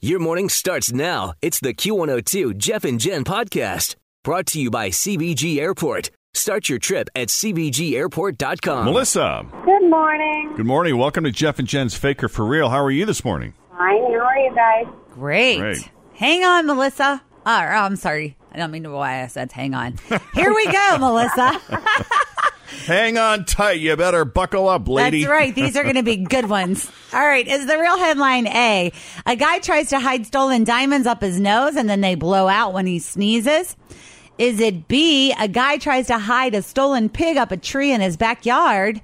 Your morning starts now. It's the Q102 Jeff and Jen podcast brought to you by CVG Airport. Start your trip at CVGAirport.com. Melissa. Good morning. Good morning. Welcome to Jeff and Jen's Faker for Real. How are you this morning? Fine. How are you guys? Great. Great. Hang on, Melissa. Ah, oh, I'm sorry. I don't mean to why I said hang on. Here we go, Melissa. Hang on tight. You better buckle up, lady. That's right. These are going to be good ones. All right. Is the real headline A? A guy tries to hide stolen diamonds up his nose and then they blow out when he sneezes. Is it B? A guy tries to hide a stolen pig up a tree in his backyard.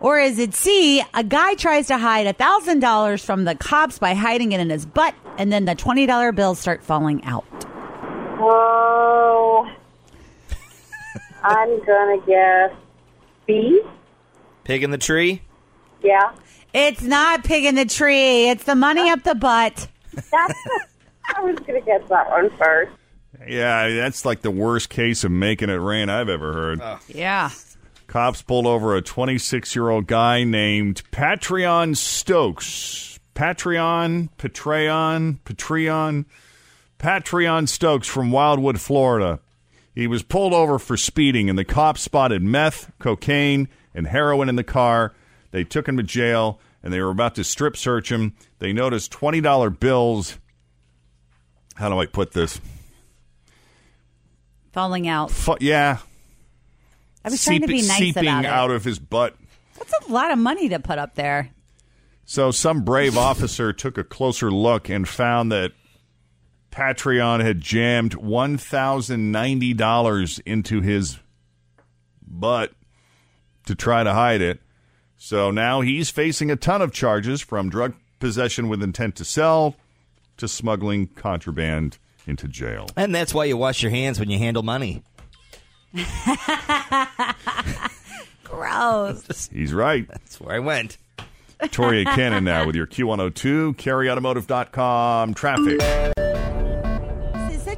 Or is it C? A guy tries to hide $1,000 from the cops by hiding it in his butt and then the $20 bills start falling out. Oh, I'm gonna guess B. Pig in the tree? Yeah. It's not pig in the tree. It's the money up the butt. I was gonna guess that one first. Yeah, that's like the worst case of making it rain I've ever heard. Yeah. Cops pulled over a 26 year old guy named Patreon Stokes. Patreon, Patreon, Patreon, Patreon Stokes from Wildwood, Florida. He was pulled over for speeding, and the cops spotted meth, cocaine, and heroin in the car. They took him to jail, and they were about to strip search him. They noticed $20 bills. How do I put this? Falling out. Fu- yeah. I was trying to be nice seeping about it. Seeping out of his butt. That's a lot of money to put up there. So some brave officer took a closer look and found that Patreon had jammed one thousand ninety dollars into his butt to try to hide it. So now he's facing a ton of charges from drug possession with intent to sell to smuggling contraband into jail. And that's why you wash your hands when you handle money. Gross. He's right. That's where I went. Toria Cannon now with your Q102, kerryautomotive.com traffic.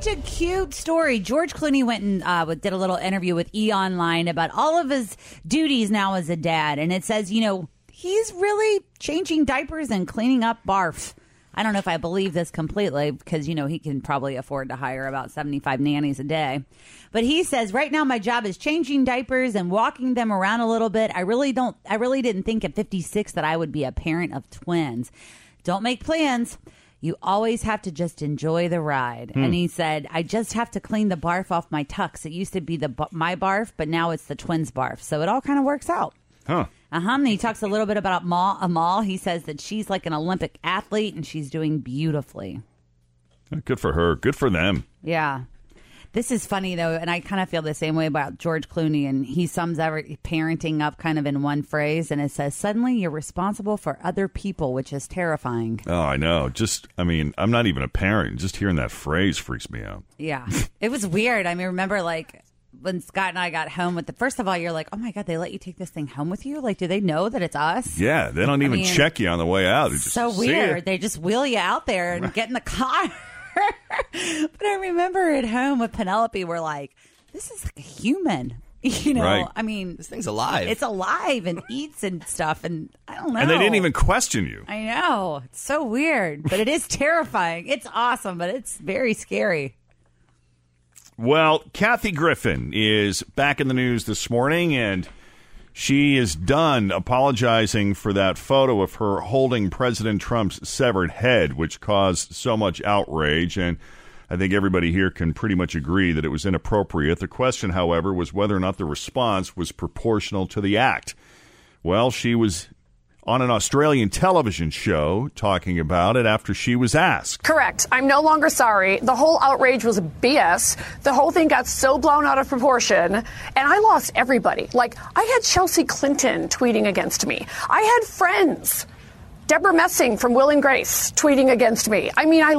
Such a cute story. George Clooney went and uh, did a little interview with E Online about all of his duties now as a dad. And it says, you know, he's really changing diapers and cleaning up barf. I don't know if I believe this completely because, you know, he can probably afford to hire about 75 nannies a day. But he says, right now my job is changing diapers and walking them around a little bit. I really don't, I really didn't think at 56 that I would be a parent of twins. Don't make plans. You always have to just enjoy the ride. And he said, I just have to clean the barf off my tux. It used to be the my barf, but now it's the twins' barf. So it all kind of works out. Huh. Uh huh. And he talks a little bit about Amal. Amal. He says that she's like an Olympic athlete and she's doing beautifully. Good for her. Good for them. Yeah. This is funny though, and I kind of feel the same way about George Clooney. And he sums every parenting up kind of in one phrase, and it says, "Suddenly you're responsible for other people," which is terrifying. Oh, I know. Just, I mean, I'm not even a parent. Just hearing that phrase freaks me out. Yeah, it was weird. I mean, remember like when Scott and I got home with the first of all, you're like, "Oh my god, they let you take this thing home with you? Like, do they know that it's us?" Yeah, they don't even mean, check you on the way out. So weird. They just wheel you out there and get in the car. but I remember at home with Penelope, we're like, this is like a human. You know, Right. I mean, This thing's alive. it's alive and eats and stuff, and I don't know. And they didn't even question you. I know. It's so weird, but it is terrifying. It's awesome, but it's very scary. Well, Kathy Griffin is back in the news this morning, and she is done apologizing for that photo of her holding President Trump's severed head, which caused so much outrage. And I think everybody here can pretty much agree that it was inappropriate. The question, however, was whether or not the response was proportional to the act. Well, she was on an Australian television show talking about it after she was asked. Correct. I'm no longer sorry. The whole outrage was BS. The whole thing got so blown out of proportion, and I lost everybody. Like, I had Chelsea Clinton tweeting against me. I had friends. Debra Messing from Will and Grace tweeting against me. I mean, I.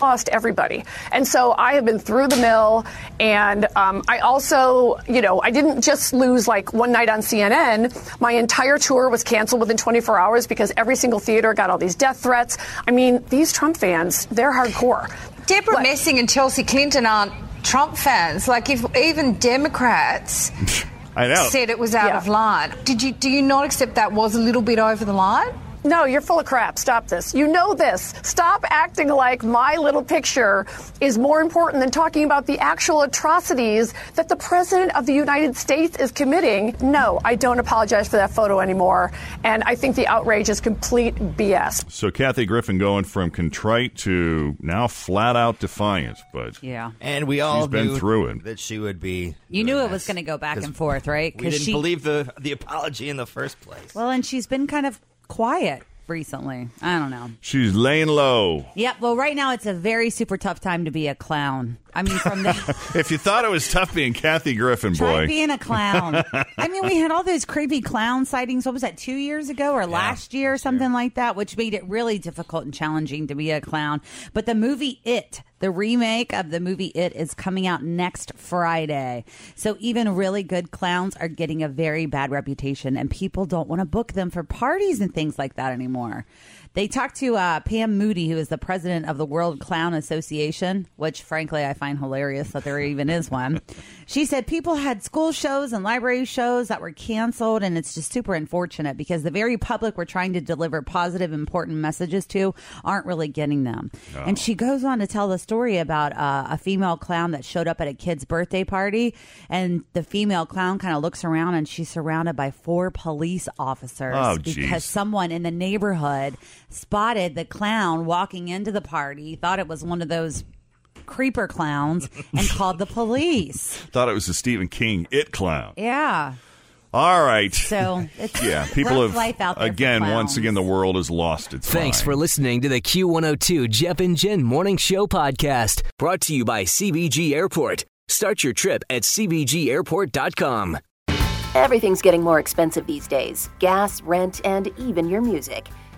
Lost everybody. And so I have been through the mill. And um, I also, you know, I didn't just lose like one night on CNN. My entire tour was canceled within 24 hours because every single theater got all these death threats. I mean, these Trump fans, they're hardcore. Debra Like- Messing and Chelsea Clinton aren't Trump fans. Like if even Democrats I know. said it was out Yeah. of line, did you do you not accept that was a little bit over the line? No, you're full of crap. Stop this. You know this. Stop acting like my little picture is more important than talking about the actual atrocities that the President of the United States is committing. No, I don't apologize for that photo anymore. And I think the outrage is complete BS. So Kathy Griffin going from contrite to now flat out defiant, but Yeah. and we all She's been knew through it. that she would be. You doing knew it was going to go back and forth, right? We didn't she, believe the the apology in the first place. Well, and she's been kind of quiet recently. I don't know. she's laying low. Yep. Well, right now it's a very super tough time to be a clown. I mean, from the If you thought it was tough being Kathy Griffin, try boy, being a clown. I mean, we had all those creepy clown sightings. What was that? Two years ago or last year or something like that, which made it really difficult and challenging to be a clown. But the movie It, the remake of the movie It, is coming out next Friday. So even really good clowns are getting a very bad reputation, and people don't want to book them for parties and things like that anymore. They talked to uh, Pam Moody, who is the president of the World Clown Association, which frankly I find hilarious that there even is one. She said people had school shows and library shows that were canceled, and it's just super unfortunate because the very public we're trying to deliver positive, important messages to aren't really getting them. And she goes on to tell the story about uh, a female clown that showed up at a kid's birthday party, and the female clown kind of looks around and she's surrounded by four police officers Oh, because someone in the neighborhood spotted the clown walking into the party, thought it was one of those creeper clowns, and called the police. thought it was a Stephen King it clown. Yeah. All right. So it's yeah, people rough have life out there again. Once again, the world has lost its Thanks mind. for listening to the Q102 Jeff and Jen Morning Show podcast, brought to you by CVG Airport. Start your trip at CVGAirport.com. Everything's getting more expensive these days gas, rent, and even your music.